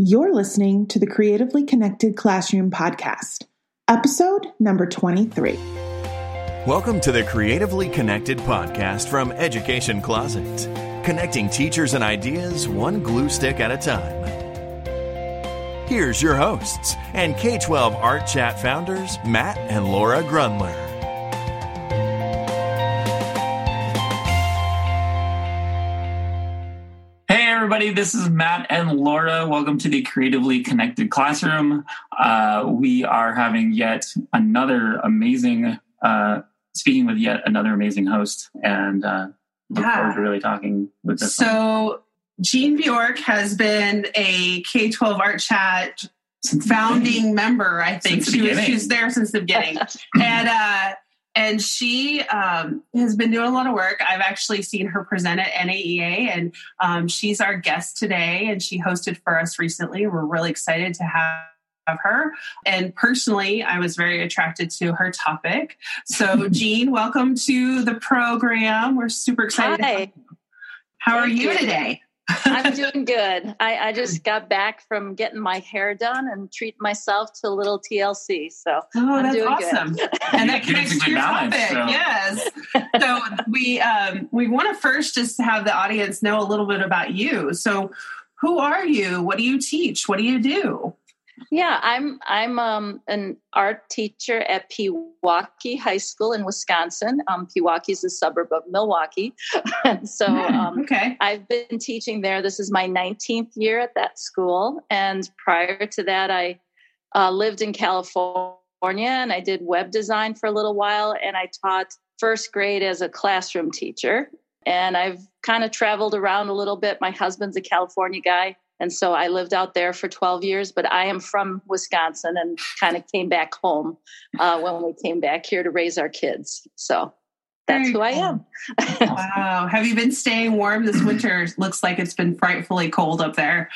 You're listening to the Creatively Connected Classroom podcast, episode number 23. Welcome to the Creatively Connected podcast from Education Closet, connecting teachers and ideas one glue stick at a time. Here's your hosts and K 12 Art Chat founders, Matt and Laura Grundler. Everybody. This is Matt and Laura. Welcome to the Creatively Connected Classroom. Uh, we are having yet another amazing, uh, speaking with yet another amazing host, and uh, look yeah. forward to really talking with this. So, one. Jean Bjork has been a K 12 Art Chat founding member, I think. She was, she was there since the beginning. and, uh, and she um, has been doing a lot of work. I've actually seen her present at NAEA, and um, she's our guest today, and she hosted for us recently. We're really excited to have her. And personally, I was very attracted to her topic. So, Jean, welcome to the program. We're super excited. Hi. How Thank are you, you today? I'm doing good. I, I, just got back from getting my hair done and treat myself to a little TLC. So oh, I'm that's awesome. and that connects to your balance, topic. So. Yes. so we um, we want to first just have the audience know a little bit about you. So who are you? What do you teach? What do you do? Yeah, I'm I'm um, an art teacher at Pewaukee High School in Wisconsin. Um, Pewaukee is a suburb of Milwaukee, and so hmm, um, okay. I've been teaching there. This is my 19th year at that school, and prior to that, I uh, lived in California and I did web design for a little while, and I taught first grade as a classroom teacher. And I've kind of traveled around a little bit. My husband's a California guy and so I lived out there for 12 years, but I am from Wisconsin and kind of came back home uh, when we came back here to raise our kids. So that's who I am. wow. Have you been staying warm this winter? Looks like it's been frightfully cold up there.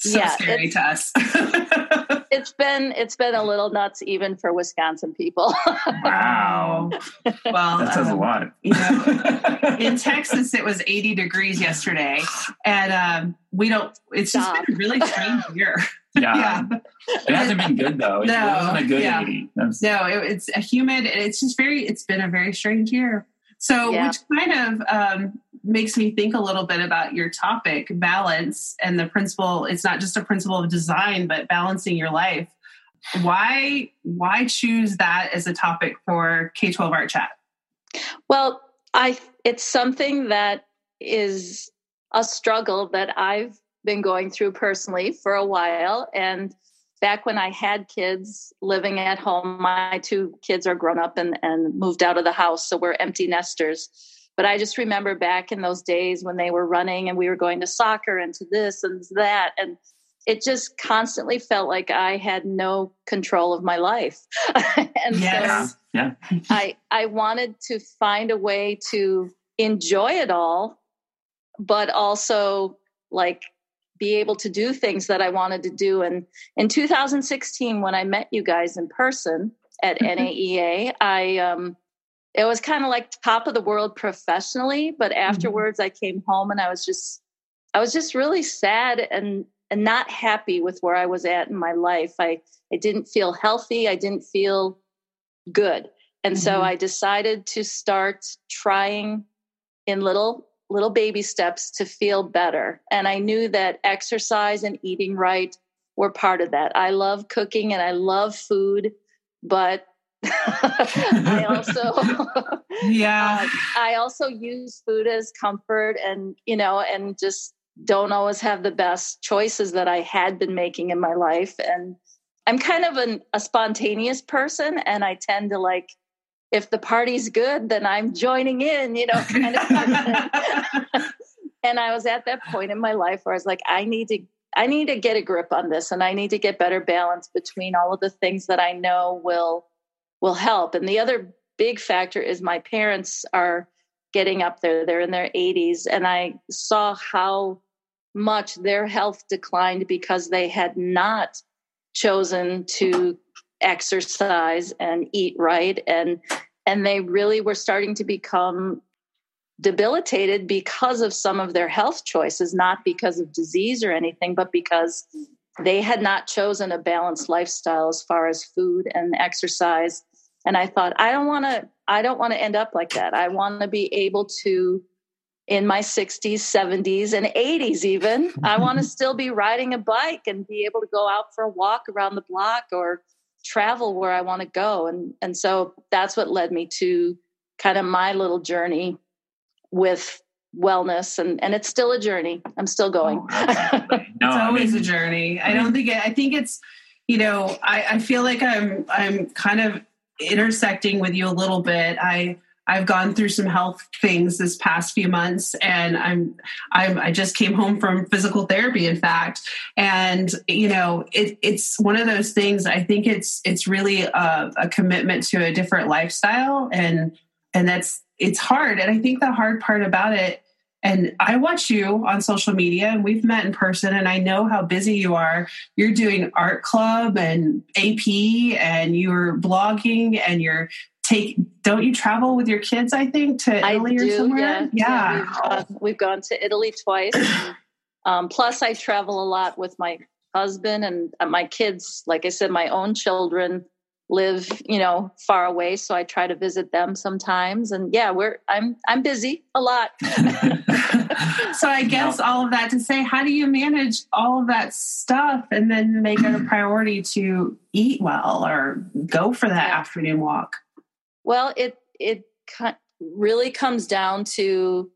So yeah, scary to us. it's been it's been a little nuts even for Wisconsin people. wow. Well, that says um, a lot. You know, in Texas it was 80 degrees yesterday, and um, we don't. It's Stop. just been a really strange year. Yeah. yeah. It hasn't been good though. It no, wasn't a good yeah. 80. Was... No, it, it's a humid. It's just very. It's been a very strange year. So, yeah. which kind of um, makes me think a little bit about your topic, balance, and the principle. It's not just a principle of design, but balancing your life. Why why choose that as a topic for K twelve Art Chat? Well, I it's something that is a struggle that I've been going through personally for a while, and back when I had kids living at home, my two kids are grown up and, and moved out of the house, so we're empty nesters. But I just remember back in those days when they were running and we were going to soccer and to this and that. And it just constantly felt like I had no control of my life. and yes. so yeah. I I wanted to find a way to enjoy it all, but also like be able to do things that I wanted to do. And in 2016, when I met you guys in person at mm-hmm. NAEA, I um, it was kind of like top of the world professionally, but mm-hmm. afterwards, mm-hmm. I came home and I was just I was just really sad and and not happy with where I was at in my life. I I didn't feel healthy. I didn't feel good. And mm-hmm. so I decided to start trying in little little baby steps to feel better. And I knew that exercise and eating right were part of that. I love cooking and I love food, but I also yeah uh, I also use food as comfort and you know and just don't always have the best choices that I had been making in my life and I'm kind of an, a spontaneous person and I tend to like if the party's good, then I'm joining in, you know, kind of. and I was at that point in my life where I was like, I need to, I need to get a grip on this, and I need to get better balance between all of the things that I know will will help. And the other big factor is my parents are getting up there; they're in their 80s, and I saw how much their health declined because they had not chosen to exercise and eat right and and they really were starting to become debilitated because of some of their health choices, not because of disease or anything, but because they had not chosen a balanced lifestyle as far as food and exercise. And I thought, I don't want to, I don't want to end up like that. I want to be able to, in my 60s, 70s, and 80s, even, I want to still be riding a bike and be able to go out for a walk around the block or travel where I want to go. And, and so that's what led me to kind of my little journey with wellness. And and it's still a journey. I'm still oh, going. oh, no, it's always I mean, a journey. I don't think it, i think it's you know I, I feel like i'm i'm kind of intersecting with you a little bit. I i've gone through some health things this past few months and i'm i'm i just came home from physical therapy in fact and you know it, it's one of those things i think it's it's really a, a commitment to a different lifestyle and and that's it's hard. And I think the hard part about it, and I watch you on social media and we've met in person and I know how busy you are. You're doing art club and AP and you're blogging and you're take don't you travel with your kids i think to italy do, or somewhere? yeah, yeah. yeah. we've, uh, we've, gone to italy twice. Um, plus i travel a lot with my husband and my kids. Like i said my own children live you know far away so i try to visit them sometimes. And yeah we're i'm i'm busy a lot. So i guess all of that to say how do you manage all of that stuff and then make it a priority to eat well or go for that yeah. afternoon walk well it it really comes down to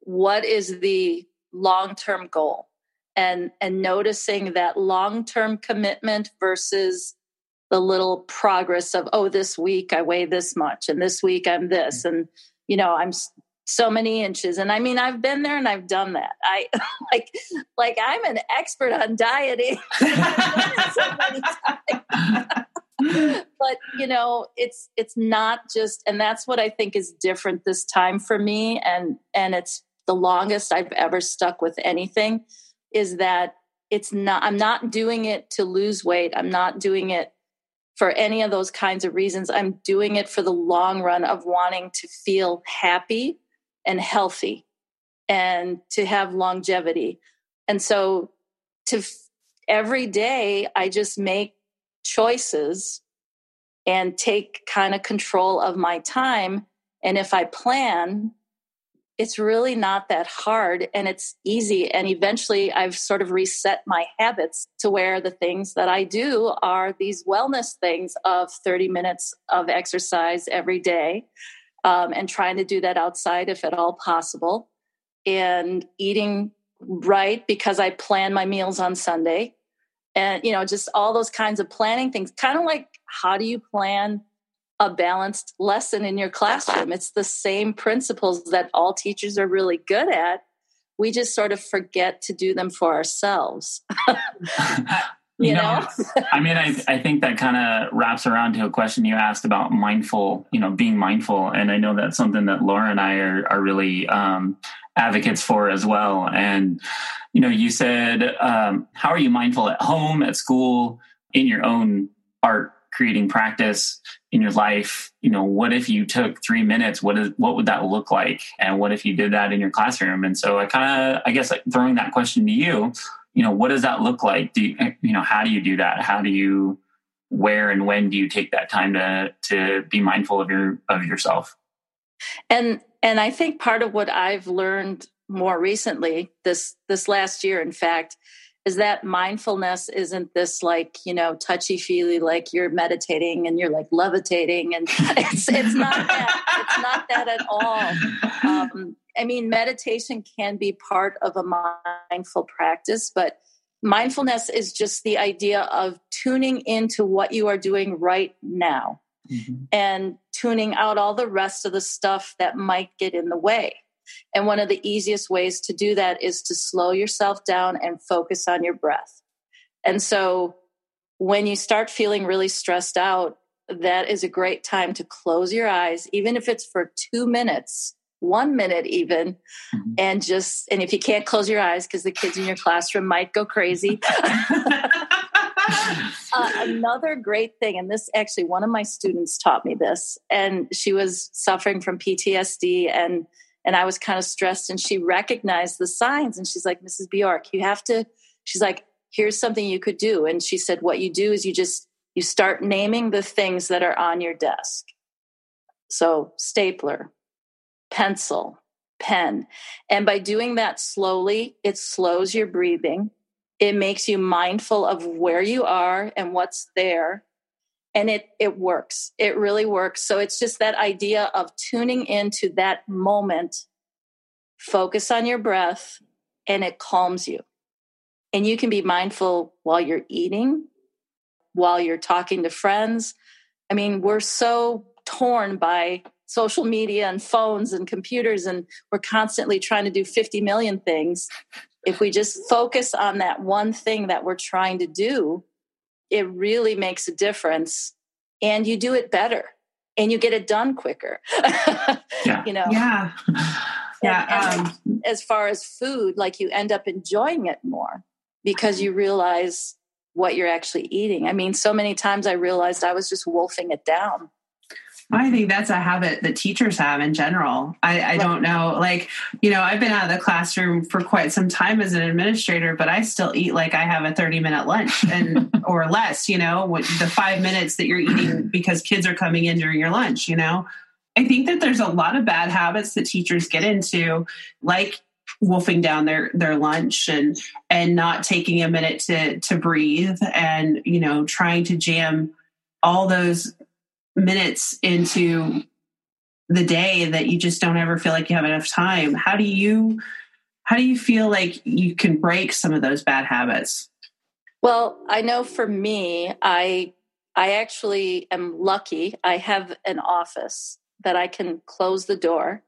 what is the long-term goal and and noticing that long-term commitment versus the little progress of oh this week i weigh this much and this week i'm this mm. and you know i'm so many inches and i mean i've been there and i've done that. I like like i'm an expert on dieting but you know it's it's not just and that's what i think is different this time for me and and it's the longest i've ever stuck with anything is that it's not i'm not doing it to lose weight i'm not doing it for any of those kinds of reasons. I'm doing it for the long run of wanting to feel happy and healthy and to have longevity. And so to every day I just make choices and take kind of control of my time and if I plan it's really not that hard and it's easy. And eventually I've sort of reset my habits to where the things that I do are these wellness things of 30 minutes of exercise every day um, and trying to do that outside if at all possible and eating right because I plan my meals on Sunday. And, you know, just all those kinds of planning things, kind of like how do you plan a balanced lesson in your classroom. It's the same principles that all teachers are really good at. We just sort of forget to do them for ourselves. you know, I mean, I, I think that kind of wraps around to a question you asked about mindful, you know, being mindful. And I know that's something that Laura and I are, are really um, advocates for as well. And, you know, you said, um, how are you mindful at home, at school, in your own art creating practice in your life? You know what if you took three minutes? What is what would that look like? And what if you did that in your classroom? And so i kind of i guess like throwing that question to you you know what does that look like? Do you, you know how do you do that? How do you where and when do you take that time to to be mindful of your of yourself? And and i think part of what i've learned more recently this this last year in fact is that mindfulness isn't this like you know touchy feely like you're meditating and you're like levitating and it's it's not that it's not that at all um, i mean meditation can be part of a mindful practice but mindfulness is just the idea of tuning into what you are doing right now mm-hmm. and tuning out all the rest of the stuff that might get in the way and one of the easiest ways to do that is to slow yourself down and focus on your breath. And so when you start feeling really stressed out, that is a great time to close your eyes, even if it's for two minutes, one minute even, mm-hmm. and just, and if you can't close your eyes because the kids in your classroom might go crazy. uh, another great thing, and this actually, one of my students taught me this, and she was suffering from PTSD and and I was kind of stressed and she recognized the signs and she's like, Mrs. Bjork, you have to, she's like, here's something you could do. And she said, what you do is you just, you start naming the things that are on your desk. So stapler, pencil, pen. And by doing that slowly, it slows your breathing. It makes you mindful of where you are and what's there. And it, it works. It really works. So it's just that idea of tuning into that moment, focus on your breath, and it calms you. And you can be mindful while you're eating, while you're talking to friends. I mean, we're so torn by social media and phones and computers, and we're constantly trying to do 50 million things. If we just focus on that one thing that we're trying to do, it really makes a difference. And you do it better and you get it done quicker. yeah. You know? Yeah. Yeah. And, um, as far as food, like you end up enjoying it more because you realize what you're actually eating. I mean, so many times I realized I was just wolfing it down. I think that's a habit that teachers have in general. I, I don't know. Like, you know, I've been out of the classroom for quite some time as an administrator, but I still eat like I have a 30 minute lunch and or less, you know, the five minutes that you're eating because kids are coming in during your lunch, you know. I think that there's a lot of bad habits that teachers get into, like wolfing down their their lunch and and not taking a minute to to breathe and you know trying to jam all those minutes into the day that you just don't ever feel like you have enough time how do you how do you feel like you can break some of those bad habits? Well i know for me i i actually am lucky. I have an office that i can close the door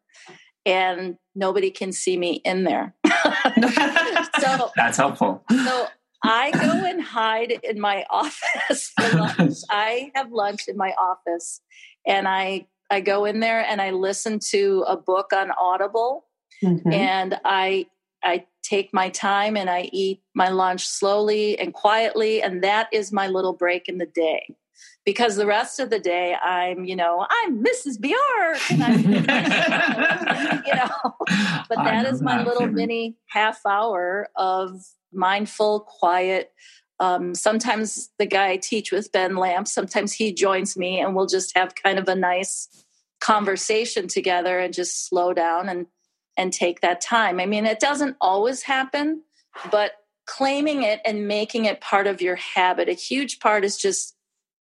and nobody can see me in there. So that's helpful. so I go and hide in my office for lunch. I have lunch in my office and I I go in there and I listen to a book on Audible mm-hmm. and I I take my time and I eat my lunch slowly and quietly and that is my little break in the day. Because the rest of the day I'm, you know, I'm Mrs. Bjork and I'm you know, but that is my little mini half hour of mindful, quiet. Um, sometimes the guy I teach with, Ben Lamp, sometimes he joins me and we'll just have kind of a nice conversation together and just slow down and and take that time. I mean, it doesn't always happen, but claiming it and making it part of your habit. A huge part is just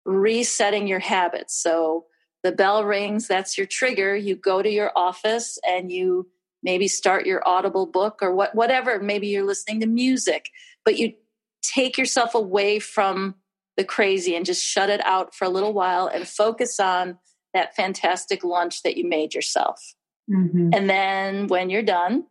resetting your habits. So the bell rings, that's your trigger. You go to your office and you maybe start your audible book or what whatever maybe you're listening to music but you take yourself away from the crazy and just shut it out for a little while and focus on that fantastic lunch that you made yourself mm-hmm. and then when you're done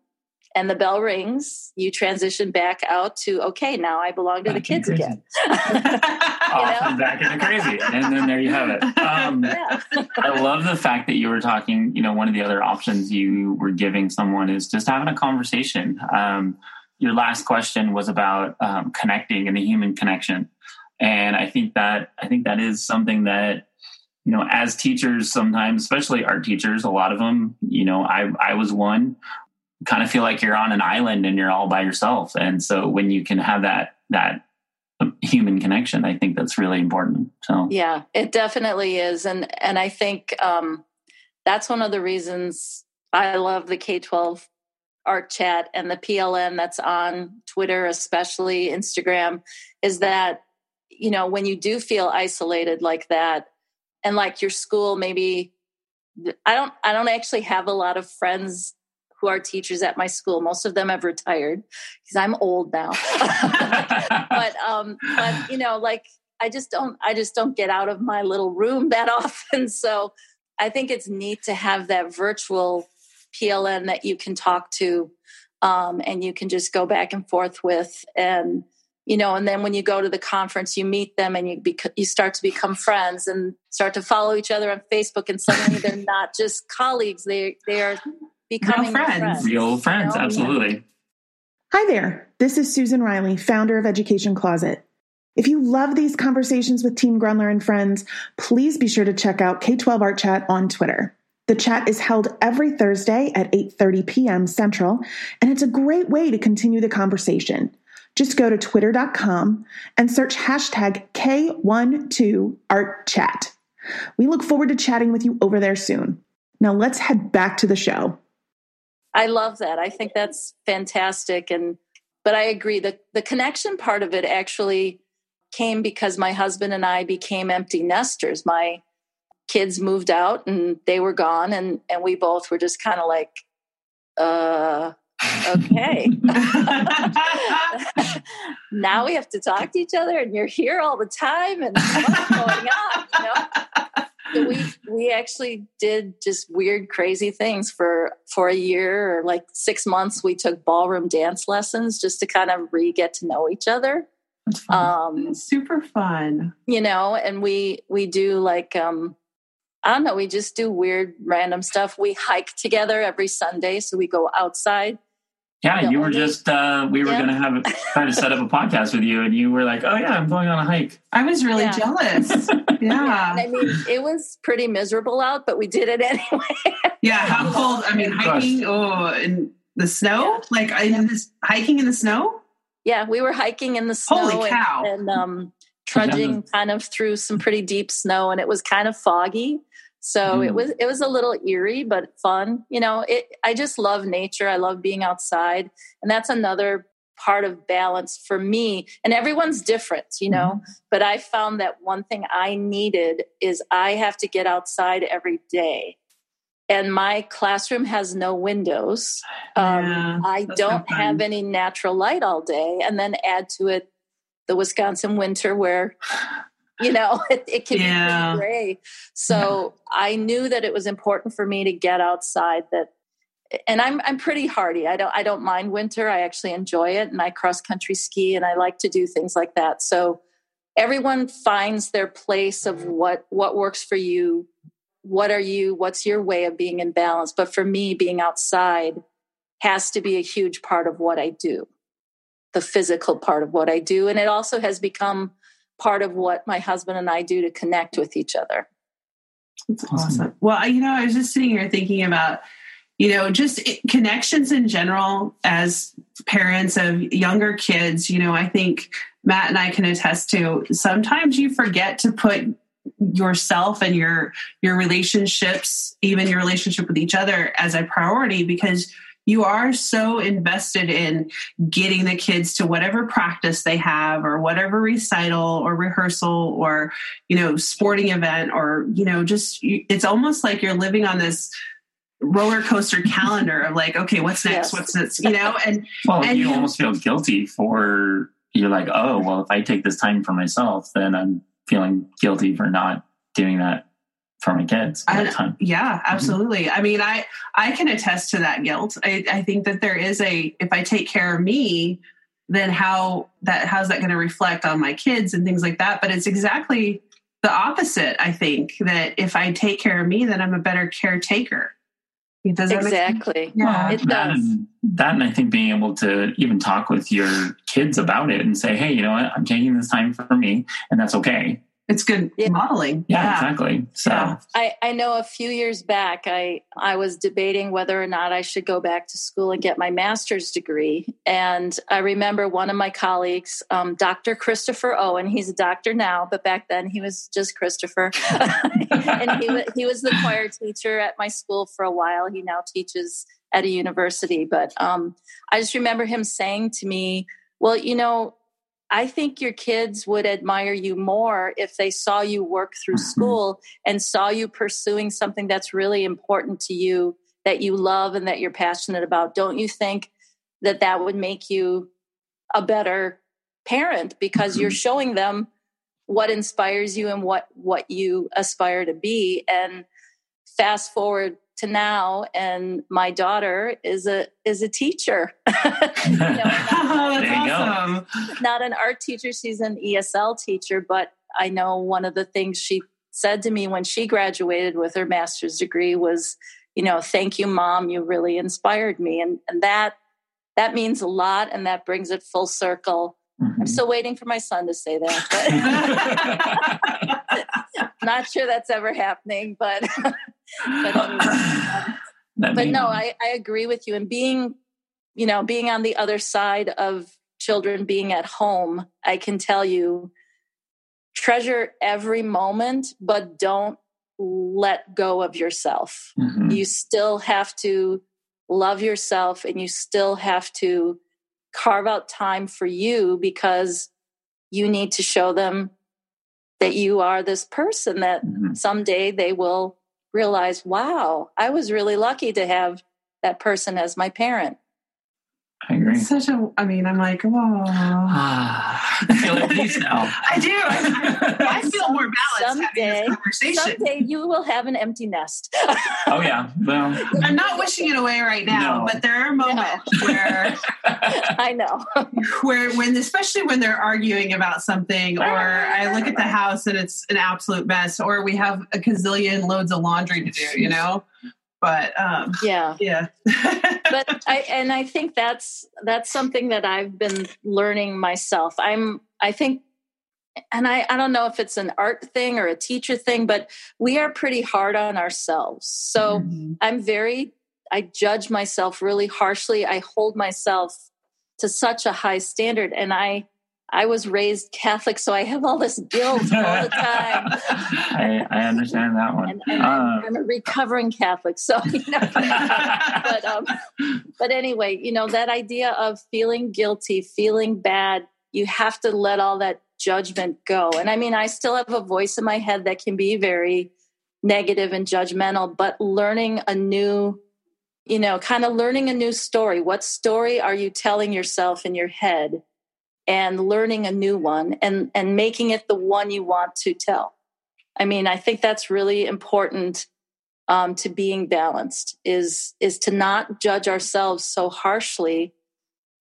and the bell rings, you transition back out to okay, now I belong to back the kids again. Off back into crazy, and then there you have it. Um, yeah. I love the fact that you were talking. You know, one of the other options you were giving someone is just having a conversation. Um, your last question was about um, connecting and the human connection, and I think that I think that is something that you know as teachers sometimes especially art teachers a lot of them you know i i was one kind of feel like you're on an island and you're all by yourself. And so when you can have that that human connection, I think that's really important. So yeah, it definitely is, and and I think um, that's one of the reasons I love the K twelve art chat and the PLN that's on Twitter, especially Instagram, is that you know when you do feel isolated like that, and like your school maybe. I don't. I don't actually have a lot of friends who are teachers at my school. Most of them have retired because I'm old now. but um, but you know, like I just don't I just don't get out of my little room that often. So I think it's neat to have that virtual PLN that you can talk to um, and you can just go back and forth with and you know and then when you go to the conference you meet them and you bec- you start to become friends and start to follow each other on Facebook and suddenly they're not just colleagues they they are becoming Real friends. friends. Real friends, absolutely. Hi there. This is Susan Riley, founder of Education Closet. If you love these conversations with Team Grundler and friends, please be sure to check out K12 Art Chat on Twitter. The chat is held every Thursday at 8:30 p.m. Central, and it's a great way to continue the conversation. Just go to twitter.com and search hashtag K12ArtChat. We look forward to chatting with you over there soon. Now let's head back to the show. I love that. I think that's fantastic. And but I agree that the connection part of it actually came because my husband and I became empty nesters. My kids moved out and they were gone and and we both were just kind of like uh okay now we have to talk to each other and you're here all the time and what's going on you know so we we actually did just weird crazy things for for a year or like six months we took ballroom dance lessons just to kind of re get to know each other um super fun you know and we we do like um I don't know. We just do weird, random stuff. We hike together every Sunday, so we go outside. Yeah, you were just uh, we were yeah. going to have a, try to set up a podcast with you, and you were like, "Oh yeah, I'm going on a hike." I was really yeah. jealous. yeah. yeah. I mean, it was pretty miserable out, but we did it anyway. yeah, how cold? I mean, hiking oh in the snow, like in this hiking in the snow. Yeah, we were hiking in the snow. Holy cow! And, and um, trudging kind of through some pretty deep snow, and it was kind of foggy. So mm. it was it was a little eerie but fun. You know, it I just love nature. I love being outside. And that's another part of balance for me. And everyone's different, you know. Mm. But I found that one thing I needed is I have to get outside every day. And my classroom has no windows. Um, yeah, I don't have any natural light all day. And then add to it the Wisconsin winter where you know it, it can yeah. be gray so yeah. i knew that it was important for me to get outside that and i'm i'm pretty hardy. I don't i don't mind winter. I actually enjoy it and i cross country ski and i like to do things like that. So everyone finds their place of what what works for you. What are you what's your way of being in balance? But for me being outside has to be a huge part of what i do the physical part of what i do. And it also has become part of what my husband and I do to connect with each other. That's awesome. Well, you know, I was just sitting here thinking about, you know, just connections in general as parents of younger kids. You know, I think Matt and I can attest to sometimes you forget to put yourself and your your relationships even your relationship with each other as a priority because you are so invested in getting the kids to whatever practice they have or whatever recital or rehearsal or you know sporting event or you know just it's almost like you're living on this roller coaster calendar of like okay what's next? Yes. what's next? You know and well and you, you almost feel guilty for you're like oh well if i take this time for myself then i'm feeling guilty for not doing that for my kids I, yeah mm-hmm. absolutely. Mm-hmm. i mean i i can attest to that guilt. I, I think that there is a if i take care of me then how that how's that going to reflect on my kids and things like that? But it's exactly the opposite i think that if i take care of me then i'm a better caretaker. Does exactly. Yeah. It that does. and, that and i think being able to even talk with your kids about it and say hey you know what? I'm taking this time for me and that's okay it's good yeah. modeling. Yeah, yeah, exactly. So yeah. I, I know a few years back I I was debating whether or not I should go back to school and get my master's degree. And I remember one of my colleagues, um, Dr. Christopher Owen, he's a doctor now, but back then he was just Christopher. and he, he was the choir teacher at my school for a while. He now teaches at a university. But um, I just remember him saying to me, well, you know, I think your kids would admire you more if they saw you work through mm-hmm. school and saw you pursuing something that's really important to you, that you love and that you're passionate about. Don't you think that that would make you a better parent because mm-hmm. you're showing them what inspires you and what what you aspire to be and fast forward to now and my daughter is a is a teacher you know, not, awesome. not an art teacher she's an esl teacher but i know one of the things she said to me when she graduated with her master's degree was you know thank you mom you really inspired me and and that that means a lot and that brings it full circle mm-hmm. i'm still waiting for my son to say that but not sure that's ever happening but but, um, but no, I, I agree with you. And being, you know, being on the other side of children being at home, I can tell you treasure every moment, but don't let go of yourself. Mm-hmm. You still have to love yourself and you still have to carve out time for you because you need to show them that you are this person that mm-hmm. someday they will realize, wow, I was really lucky to have that person as my parent. I agree. It's such a, I mean, I'm like, whoa. I feel at peace now. I do. I, I feel more balanced someday, Someday you will have an empty nest. oh yeah. Well, I'm not wishing it away right now, no. but there are moments no. where I know where when, especially when they're arguing about something, or I look at the house and it's an absolute mess, or we have a gazillion loads of laundry to do. You know but um, yeah yeah but i and i think that's that's something that i've been learning myself i'm i think and I, I don't know if it's an art thing or a teacher thing, but we are pretty hard on ourselves. So mm-hmm. I'm very, I judge myself really harshly. I hold myself to such a high standard. And I, I was raised Catholic, so I have all this guilt all the time. I, I, understand that one. And, and uh, I'm, I'm, a recovering Catholic, so you know. but um, but anyway, you know that idea of feeling guilty, feeling bad, you have to let all that judgment go. And I mean, I still have a voice in my head that can be very negative and judgmental, but learning a new you know, kind of learning a new story. What story are you telling yourself in your head? And learning a new one and and making it the one you want to tell. I mean i think that's really important um, to being balanced is is to not judge ourselves so harshly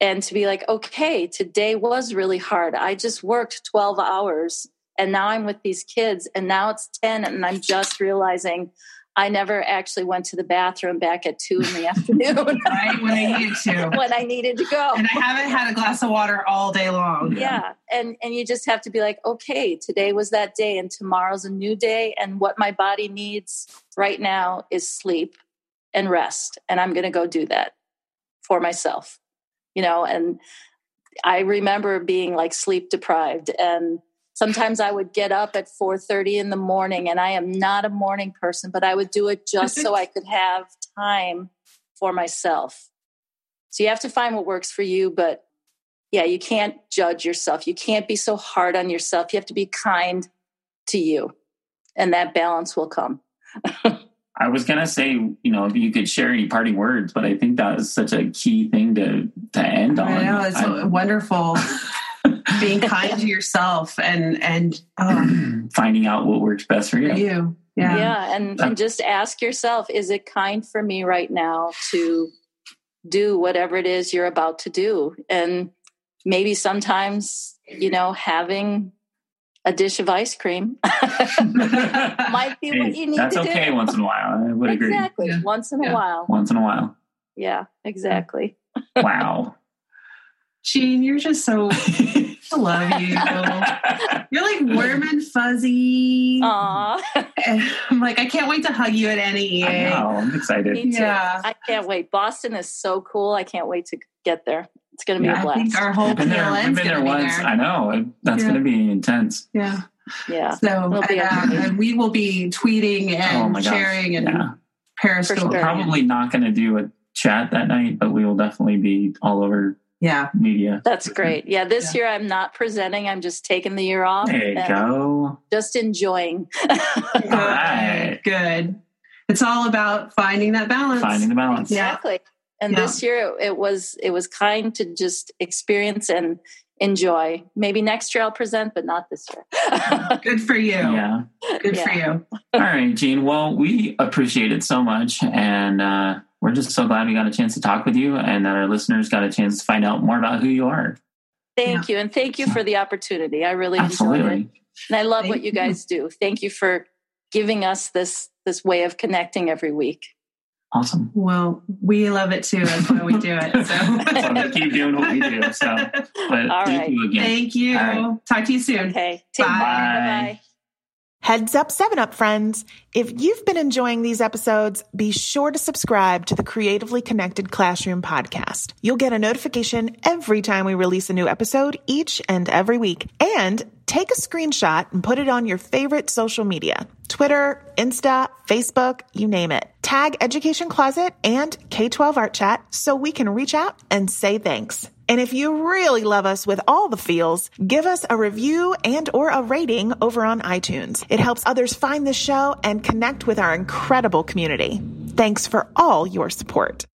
and to be like okay today was really hard. I just worked 12 hours and now i'm with these kids and now it's 10 and i'm just realizing I never actually went to the bathroom back at two in the afternoon. right when I needed to. when I needed to go. And I haven't had a glass of water all day long. Yeah. And and you just have to be like, okay, today was that day and tomorrow's a new day. And what my body needs right now is sleep and rest. And I'm gonna go do that for myself. You know, and I remember being like sleep deprived and sometimes i would get up at 4.30 in the morning and i am not a morning person but i would do it just so i could have time for myself so you have to find what works for you but yeah you can't judge yourself you can't be so hard on yourself you have to be kind to you and that balance will come I was gonna say, you know, if you could share any parting words, but I think that is such a key thing to to end on. I know it's I, wonderful. being kind to yourself and and um, finding out what works best for you. For you. Yeah. Yeah. And, and just ask yourself, is it kind for me right now to do whatever it is you're about to do? And maybe sometimes, you know, having a dish of ice cream might be hey, what you need that's okay do. once in a while. I would exactly. agree. Exactly. Yeah. Once in yeah. a while. Once in a while. Yeah, exactly. wow. Jean, you're just so I love you. You're like warm and fuzzy. Aww. I'm like, I can't wait to hug you at NAEA. I know, I'm excited. Yeah. I can't wait. Boston is so cool. I can't wait to get there. It's going to be yeah, a blast. I think our whole been there, I've been there once. There. I know. That's yeah. going to be intense. Yeah. Yeah. So and, uh, and we will be tweeting and oh sharing and yeah. Periscope. Sure. Probably not going to do a chat that night, but we will definitely be all over yeah. Media. That's great. Yeah this yeah. year i'm not presenting i'm just taking the year off there you go. just enjoying. Good right. good. It's all about finding that balance. Finding the balance. Exactly. And yeah. this year it was it was kind to just experience and enjoy. Maybe next year i'll present but not this year. Good for you. Yeah. Good yeah. for you. All right jean. Well we appreciate it so much and uh we're just so glad we got a chance to talk with you and that our listeners got a chance to find out more about who you are. Thank yeah. you. And thank you for the opportunity. I really Absolutely. enjoyed it. And I love thank what you guys you. do. Thank you for giving us this this way of connecting every week. Awesome. Well, we love it too. That's why we do it. So, so keep doing what we do. So, but All thank right. you again. Thank you. Right. Talk to you soon. Okay. Bye. Bye. Bye. Heads up, 7 Up friends. If you've been enjoying these episodes, be sure to subscribe to the Creatively Connected Classroom podcast. You'll get a notification every time we release a new episode each and every week. And take a screenshot and put it on your favorite social media Twitter, Insta, Facebook, you name it. Tag Education Closet and K 12 Art Chat so we can reach out and say thanks. And if you really love us with all the feels, give us a review and or a rating over on iTunes. It helps others find the show and connect with our incredible community. Thanks for all your support.